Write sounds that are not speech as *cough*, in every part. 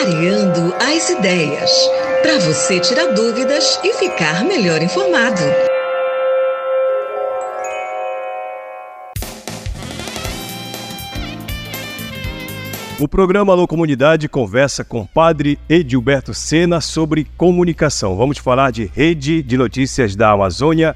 Clareando as ideias. Para você tirar dúvidas e ficar melhor informado. O programa Alô Comunidade conversa com o padre Edilberto Sena sobre comunicação. Vamos falar de Rede de Notícias da Amazônia,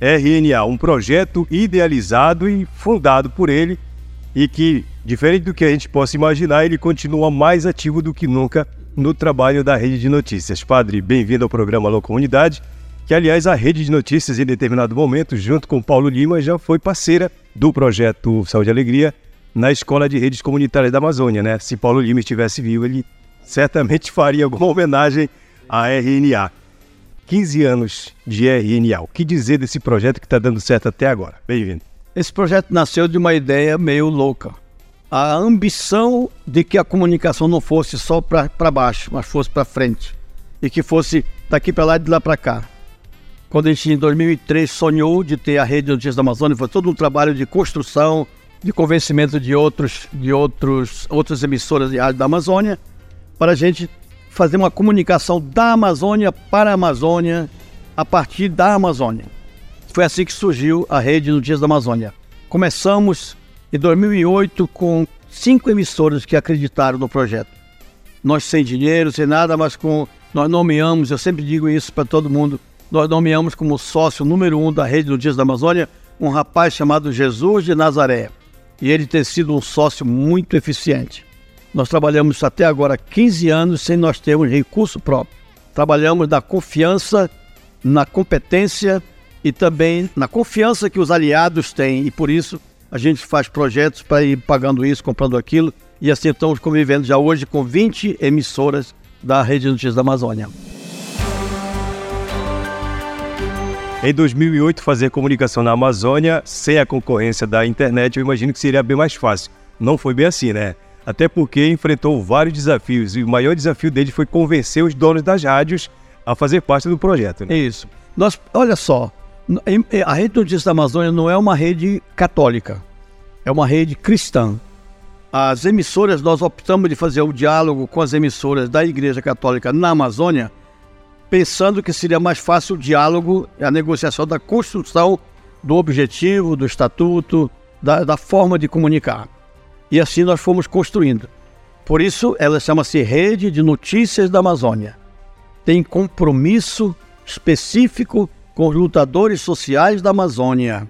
RNA, um projeto idealizado e fundado por ele e que, diferente do que a gente possa imaginar, ele continua mais ativo do que nunca no trabalho da Rede de Notícias. Padre, bem-vindo ao programa Alô Comunidade, que aliás a Rede de Notícias em determinado momento, junto com Paulo Lima, já foi parceira do projeto Saúde e Alegria na Escola de Redes Comunitárias da Amazônia, né? Se Paulo Lima estivesse vivo, ele certamente *laughs* faria alguma homenagem à RNA. 15 anos de RNA. O que dizer desse projeto que está dando certo até agora? Bem-vindo. Esse projeto nasceu de uma ideia meio louca. A ambição de que a comunicação não fosse só para baixo, mas fosse para frente. E que fosse daqui para lá e de lá para cá. Quando a gente, em 2003, sonhou de ter a Rede de Notícias da Amazônia, foi todo um trabalho de construção, de convencimento de outros de outros outras emissoras de rádio da Amazônia para a gente fazer uma comunicação da Amazônia para a Amazônia a partir da Amazônia. Foi assim que surgiu a rede Notícias da Amazônia. Começamos em 2008 com cinco emissoras que acreditaram no projeto. Nós sem dinheiro, sem nada, mas com nós nomeamos, eu sempre digo isso para todo mundo, nós nomeamos como sócio número um da rede Notícias da Amazônia um rapaz chamado Jesus de Nazaré e ele ter sido um sócio muito eficiente. Nós trabalhamos até agora 15 anos sem nós termos recurso próprio. Trabalhamos na confiança, na competência e também na confiança que os aliados têm e por isso a gente faz projetos para ir pagando isso, comprando aquilo e assim estamos convivendo já hoje com 20 emissoras da Rede Notícias da Amazônia. Em 2008, fazer comunicação na Amazônia sem a concorrência da internet, eu imagino que seria bem mais fácil. Não foi bem assim, né? Até porque enfrentou vários desafios e o maior desafio dele foi convencer os donos das rádios a fazer parte do projeto. Né? Isso. Nós, olha só, a Rede Notícias da Amazônia não é uma rede católica, é uma rede cristã. As emissoras, nós optamos de fazer o diálogo com as emissoras da Igreja Católica na Amazônia pensando que seria mais fácil o diálogo a negociação da construção do objetivo, do estatuto, da, da forma de comunicar. E assim nós fomos construindo. Por isso, ela chama-se Rede de Notícias da Amazônia. Tem compromisso específico com os lutadores sociais da Amazônia.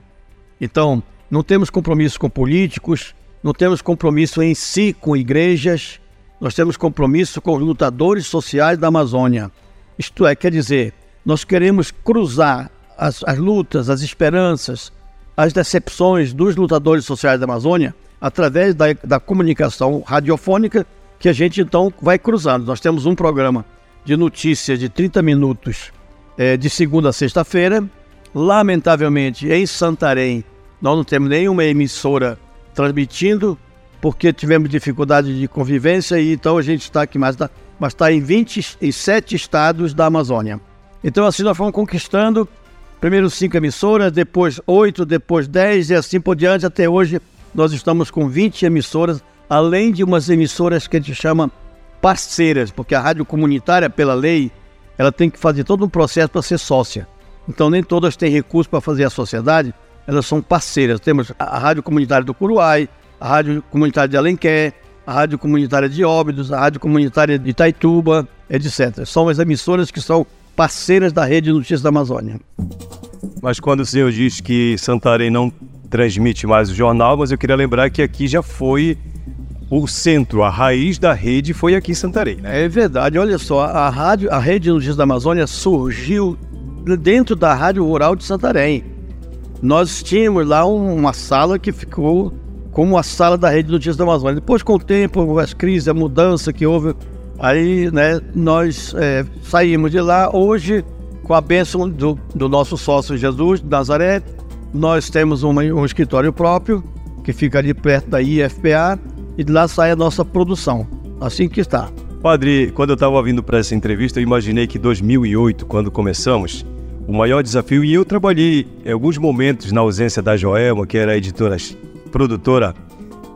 Então, não temos compromisso com políticos, não temos compromisso em si com igrejas, nós temos compromisso com os lutadores sociais da Amazônia. Isto é, quer dizer, nós queremos cruzar as, as lutas, as esperanças, as decepções dos lutadores sociais da Amazônia através da, da comunicação radiofônica que a gente então vai cruzando. Nós temos um programa de notícias de 30 minutos é, de segunda a sexta-feira. Lamentavelmente, em Santarém, nós não temos nenhuma emissora transmitindo, porque tivemos dificuldade de convivência e então a gente está aqui mais. Mas está em 27 estados da Amazônia. Então, assim, nós fomos conquistando primeiro cinco emissoras, depois oito, depois dez e assim por diante. Até hoje, nós estamos com 20 emissoras, além de umas emissoras que a gente chama parceiras, porque a rádio comunitária, pela lei, ela tem que fazer todo um processo para ser sócia. Então, nem todas têm recursos para fazer a sociedade, elas são parceiras. Temos a Rádio Comunitária do Curuai, a Rádio Comunitária de Alenquer, a Rádio Comunitária de Óbidos, a Rádio Comunitária de Itaituba, etc. São as emissoras que são parceiras da Rede Notícias da Amazônia. Mas quando o senhor diz que Santarém não transmite mais o jornal, mas eu queria lembrar que aqui já foi o centro, a raiz da rede foi aqui em Santarém, né? É verdade, olha só, a rádio, a Rede Notícias da Amazônia surgiu dentro da Rádio Rural de Santarém. Nós tínhamos lá uma sala que ficou como a sala da rede Notícias da Amazônia. Depois, com o tempo, as crises, a mudança que houve, aí né, nós é, saímos de lá. Hoje, com a bênção do, do nosso sócio Jesus, de Nazaré, nós temos uma, um escritório próprio, que fica ali perto da IFPA, e de lá sai a nossa produção. Assim que está. Padre, quando eu estava vindo para essa entrevista, eu imaginei que 2008, quando começamos, o maior desafio, e eu trabalhei em alguns momentos na ausência da Joelma, que era a editora produtora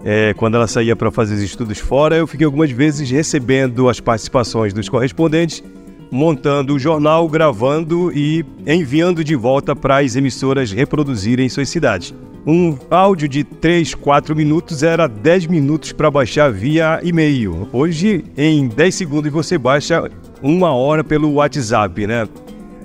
é, quando ela saía para fazer os estudos fora, eu fiquei algumas vezes recebendo as participações dos correspondentes, montando o jornal, gravando e enviando de volta para as emissoras reproduzirem em suas cidades. Um áudio de 3, 4 minutos era 10 minutos para baixar via e-mail. Hoje, em 10 segundos, você baixa uma hora pelo WhatsApp, né?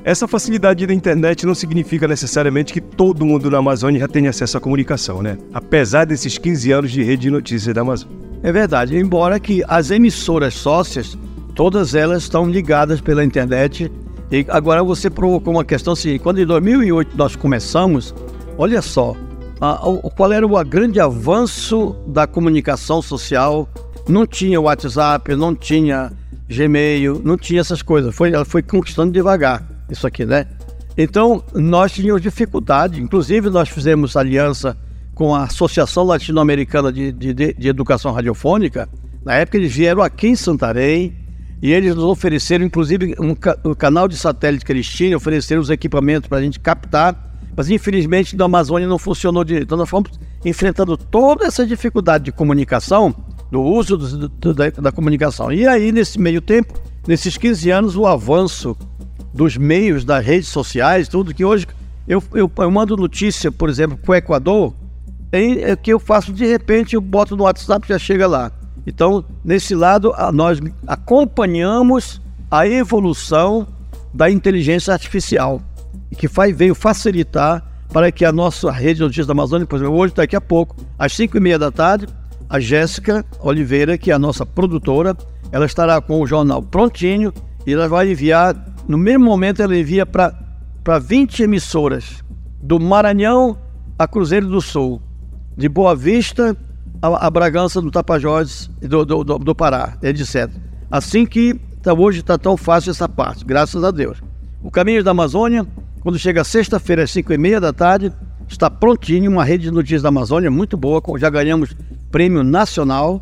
Essa facilidade da internet não significa necessariamente que todo mundo na Amazônia já tenha acesso à comunicação, né? Apesar desses 15 anos de rede de notícias da Amazônia. É verdade, embora que as emissoras sócias, todas elas estão ligadas pela internet. E agora você provocou uma questão assim, quando em 2008 nós começamos, olha só, a, a, qual era o grande avanço da comunicação social? Não tinha WhatsApp, não tinha Gmail, não tinha essas coisas. Foi, ela foi conquistando devagar isso aqui, né? Então, nós tínhamos dificuldade, inclusive nós fizemos aliança com a Associação Latino-Americana de, de, de, Educação Radiofônica. Na época eles vieram aqui em Santarém e eles nos ofereceram, inclusive, um, um canal de satélite que eles tinham, ofereceram os equipamentos para a gente captar, mas infelizmente na Amazônia não funcionou direito. Então nós fomos enfrentando toda essa dificuldade de comunicação, do uso do, do, da, da comunicação. E aí, nesse meio tempo, nesses 15 anos, o avanço dos meios das redes sociais, tudo que hoje eu, eu, eu mando notícia, por exemplo, para o Equador, em, é que eu faço de repente, eu boto no WhatsApp já chega lá. Então, nesse lado, a, nós acompanhamos a evolução da inteligência artificial, que faz, veio facilitar para que a nossa rede de notícias da Amazônia, por exemplo, hoje, daqui a pouco, às 5 e meia da tarde, a Jéssica Oliveira, que é a nossa produtora, ela estará com o jornal prontinho e ela vai enviar no mesmo momento, ela envia para 20 emissoras, do Maranhão a Cruzeiro do Sul, de Boa Vista a, a Bragança do Tapajós do, do, do, do Pará, etc. Assim que tá, hoje está tão fácil essa parte, graças a Deus. O Caminho da Amazônia, quando chega sexta-feira às 5 e meia da tarde, está prontinho, uma rede de notícias da Amazônia muito boa, já ganhamos prêmio nacional.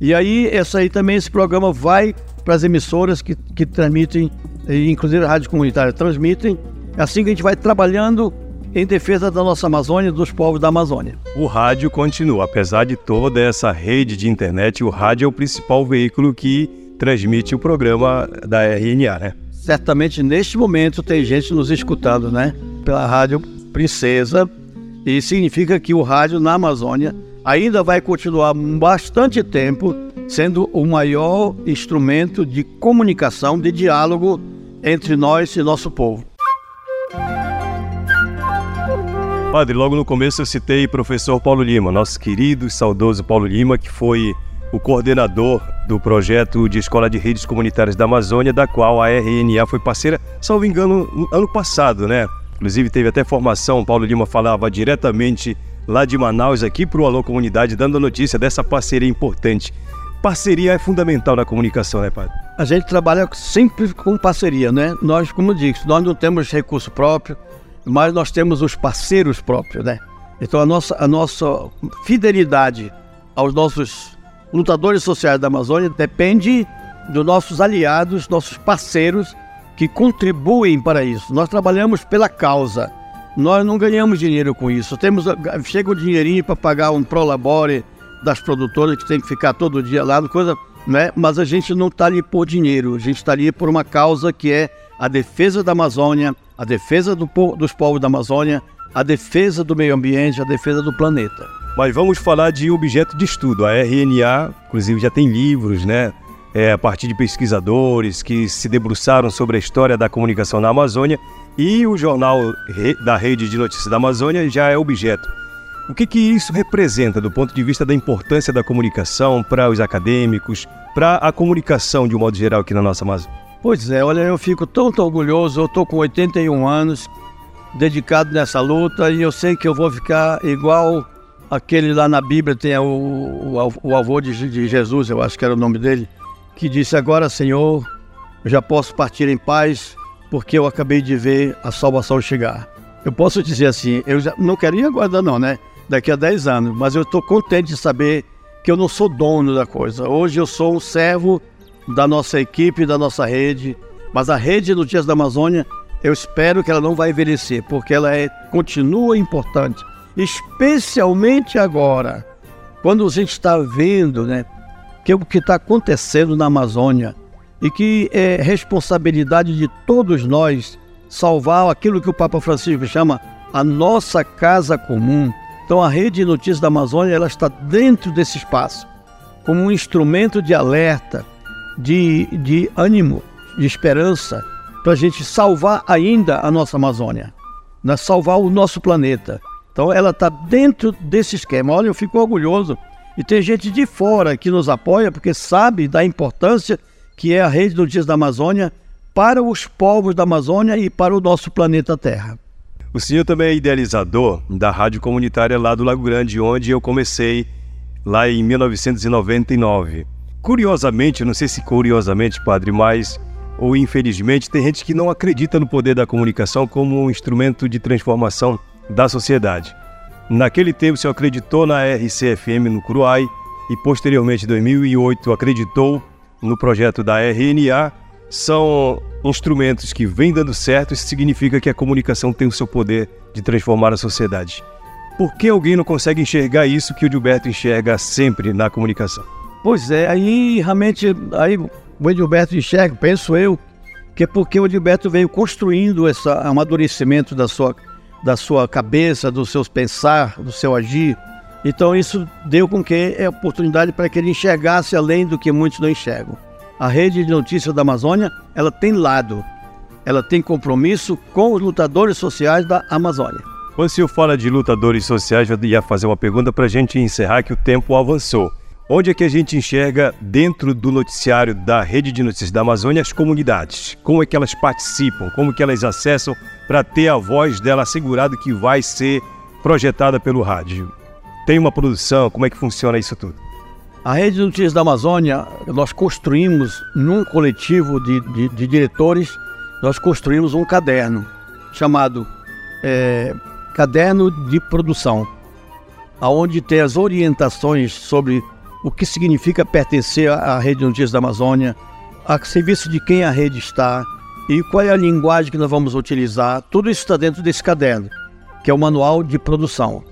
E aí, essa aí também, esse programa vai para as emissoras que, que transmitem inclusive a rádio comunitária transmitem. É assim que a gente vai trabalhando em defesa da nossa Amazônia e dos povos da Amazônia. O rádio continua, apesar de toda essa rede de internet, o rádio é o principal veículo que transmite o programa da RNA, né? Certamente neste momento tem gente nos escutando, né? Pela Rádio Princesa, e significa que o rádio na Amazônia ainda vai continuar bastante tempo sendo o maior instrumento de comunicação, de diálogo entre nós e nosso povo. Padre, logo no começo eu citei o professor Paulo Lima, nosso querido e saudoso Paulo Lima, que foi o coordenador do projeto de Escola de Redes Comunitárias da Amazônia, da qual a RNA foi parceira, salvo engano, ano passado, né? Inclusive teve até formação, Paulo Lima falava diretamente lá de Manaus aqui para o Alô Comunidade, dando a notícia dessa parceria importante. Parceria é fundamental na comunicação, né, padre? A gente trabalha sempre com parceria, né? Nós, como eu disse, nós não temos recurso próprio, mas nós temos os parceiros próprios, né? Então a nossa, a nossa fidelidade aos nossos lutadores sociais da Amazônia depende dos nossos aliados, nossos parceiros que contribuem para isso. Nós trabalhamos pela causa. Nós não ganhamos dinheiro com isso. Temos chega o dinheirinho para pagar um prolabore das produtoras que tem que ficar todo dia lá, coisa, né? Mas a gente não está ali por dinheiro. A gente está ali por uma causa que é a defesa da Amazônia, a defesa do, dos povos da Amazônia, a defesa do meio ambiente, a defesa do planeta. Mas vamos falar de objeto de estudo. A RNA, inclusive, já tem livros, né? É, a partir de pesquisadores que se debruçaram sobre a história da comunicação na Amazônia e o jornal da Rede de Notícias da Amazônia já é objeto. O que, que isso representa do ponto de vista da importância da comunicação para os acadêmicos, para a comunicação de um modo geral aqui na nossa Amazônia? Pois é, olha, eu fico tão, tão orgulhoso, eu estou com 81 anos, dedicado nessa luta, e eu sei que eu vou ficar igual aquele lá na Bíblia, tem o, o, o avô de, de Jesus, eu acho que era o nome dele, que disse, agora Senhor, eu já posso partir em paz, porque eu acabei de ver a salvação chegar. Eu posso dizer assim, eu já não queria aguardar não, né? Daqui a 10 anos, mas eu estou contente de saber que eu não sou dono da coisa. Hoje eu sou um servo da nossa equipe, da nossa rede, mas a rede do Dias da Amazônia, eu espero que ela não vai envelhecer, porque ela é, continua importante, especialmente agora, quando a gente está vendo né, que o que está acontecendo na Amazônia e que é responsabilidade de todos nós salvar aquilo que o Papa Francisco chama a nossa casa comum. Então a rede de notícias da Amazônia ela está dentro desse espaço, como um instrumento de alerta, de, de ânimo, de esperança, para a gente salvar ainda a nossa Amazônia, né? salvar o nosso planeta. Então ela está dentro desse esquema. Olha, eu fico orgulhoso. E tem gente de fora que nos apoia porque sabe da importância que é a rede de notícias da Amazônia para os povos da Amazônia e para o nosso planeta Terra. O senhor também é idealizador da rádio comunitária lá do Lago Grande, onde eu comecei lá em 1999. Curiosamente, não sei se curiosamente, padre, mas ou infelizmente tem gente que não acredita no poder da comunicação como um instrumento de transformação da sociedade. Naquele tempo, senhor acreditou na RCFM no Curuai e posteriormente, em 2008, acreditou no projeto da RNA são instrumentos que vêm dando certo, isso significa que a comunicação tem o seu poder de transformar a sociedade. Por que alguém não consegue enxergar isso que o Gilberto enxerga sempre na comunicação? Pois é, aí realmente aí o Gilberto enxerga, penso eu, que é porque o Gilberto veio construindo esse amadurecimento da sua, da sua cabeça, dos seus pensar, do seu agir. Então isso deu com que é oportunidade para que ele enxergasse além do que muitos não enxergam. A rede de notícias da Amazônia, ela tem lado, ela tem compromisso com os lutadores sociais da Amazônia. Quando senhor fala de lutadores sociais, eu ia fazer uma pergunta para a gente encerrar que o tempo avançou. Onde é que a gente enxerga dentro do noticiário da rede de notícias da Amazônia as comunidades? Como é que elas participam? Como que elas acessam para ter a voz dela assegurada que vai ser projetada pelo rádio? Tem uma produção? Como é que funciona isso tudo? A Rede de Notícias da Amazônia, nós construímos num coletivo de, de, de diretores, nós construímos um caderno chamado é, Caderno de Produção, aonde tem as orientações sobre o que significa pertencer à Rede de Notícias da Amazônia, a serviço de quem a rede está e qual é a linguagem que nós vamos utilizar. Tudo isso está dentro desse caderno, que é o manual de produção.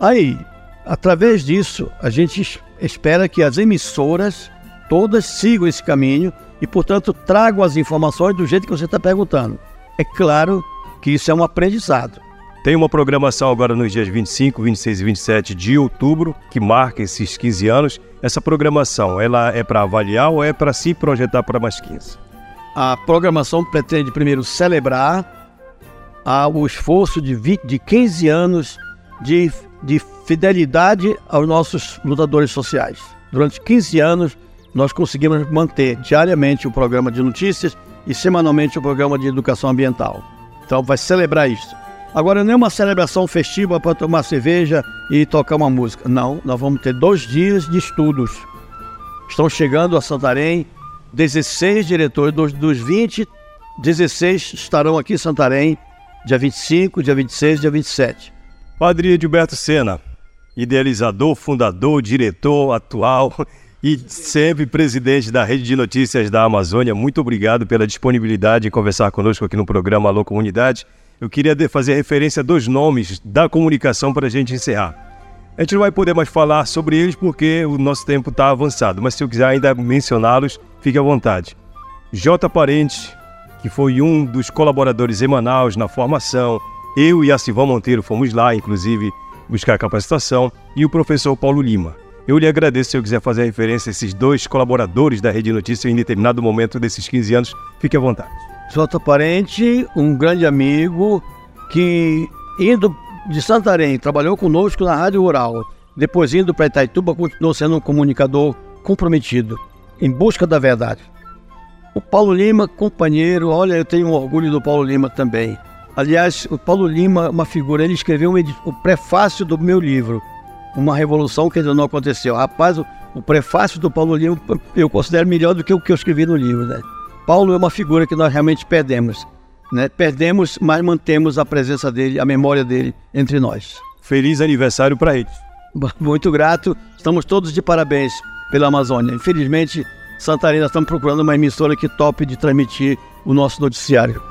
Aí, através disso, a gente espera que as emissoras todas sigam esse caminho e, portanto, tragam as informações do jeito que você está perguntando. É claro que isso é um aprendizado. Tem uma programação agora nos dias 25, 26 e 27 de outubro, que marca esses 15 anos. Essa programação, ela é para avaliar ou é para se projetar para mais 15? A programação pretende primeiro celebrar o esforço de, 20, de 15 anos de de fidelidade aos nossos lutadores sociais. Durante 15 anos, nós conseguimos manter diariamente o programa de notícias e semanalmente o programa de educação ambiental. Então, vai celebrar isso. Agora, não é uma celebração festiva para tomar cerveja e tocar uma música. Não, nós vamos ter dois dias de estudos. Estão chegando a Santarém 16 diretores, dos, dos 20, 16 estarão aqui em Santarém, dia 25, dia 26 dia 27. Padre Edilberto Sena, idealizador, fundador, diretor atual *laughs* e sempre presidente da Rede de Notícias da Amazônia, muito obrigado pela disponibilidade em conversar conosco aqui no programa Alô Comunidade. Eu queria fazer referência a dois nomes da comunicação para a gente encerrar. A gente não vai poder mais falar sobre eles porque o nosso tempo está avançado, mas se eu quiser ainda mencioná-los, fique à vontade. J. Parente, que foi um dos colaboradores em Manaus na formação, eu e a Silvão Monteiro fomos lá, inclusive, buscar capacitação, e o professor Paulo Lima. Eu lhe agradeço se eu quiser fazer referência a esses dois colaboradores da Rede Notícia em determinado momento desses 15 anos. Fique à vontade. Jota Parente, um grande amigo que, indo de Santarém, trabalhou conosco na Rádio Rural. Depois, indo para Itaituba, continuou sendo um comunicador comprometido, em busca da verdade. O Paulo Lima, companheiro, olha, eu tenho orgulho do Paulo Lima também. Aliás, o Paulo Lima, uma figura, ele escreveu um o prefácio do meu livro, Uma Revolução que ainda não aconteceu. Rapaz, o, o, prefácio do Paulo Lima eu considero melhor do que o que eu escrevi no livro. Né? Paulo é uma figura que nós realmente perdemos. Né? Perdemos, mas mantemos a presença dele, a memória dele entre nós. Feliz aniversário para ele. Muito grato. Estamos todos de parabéns pela Amazônia. Infelizmente, Santarém, nós estamos procurando uma emissora que tope de transmitir o nosso noticiário.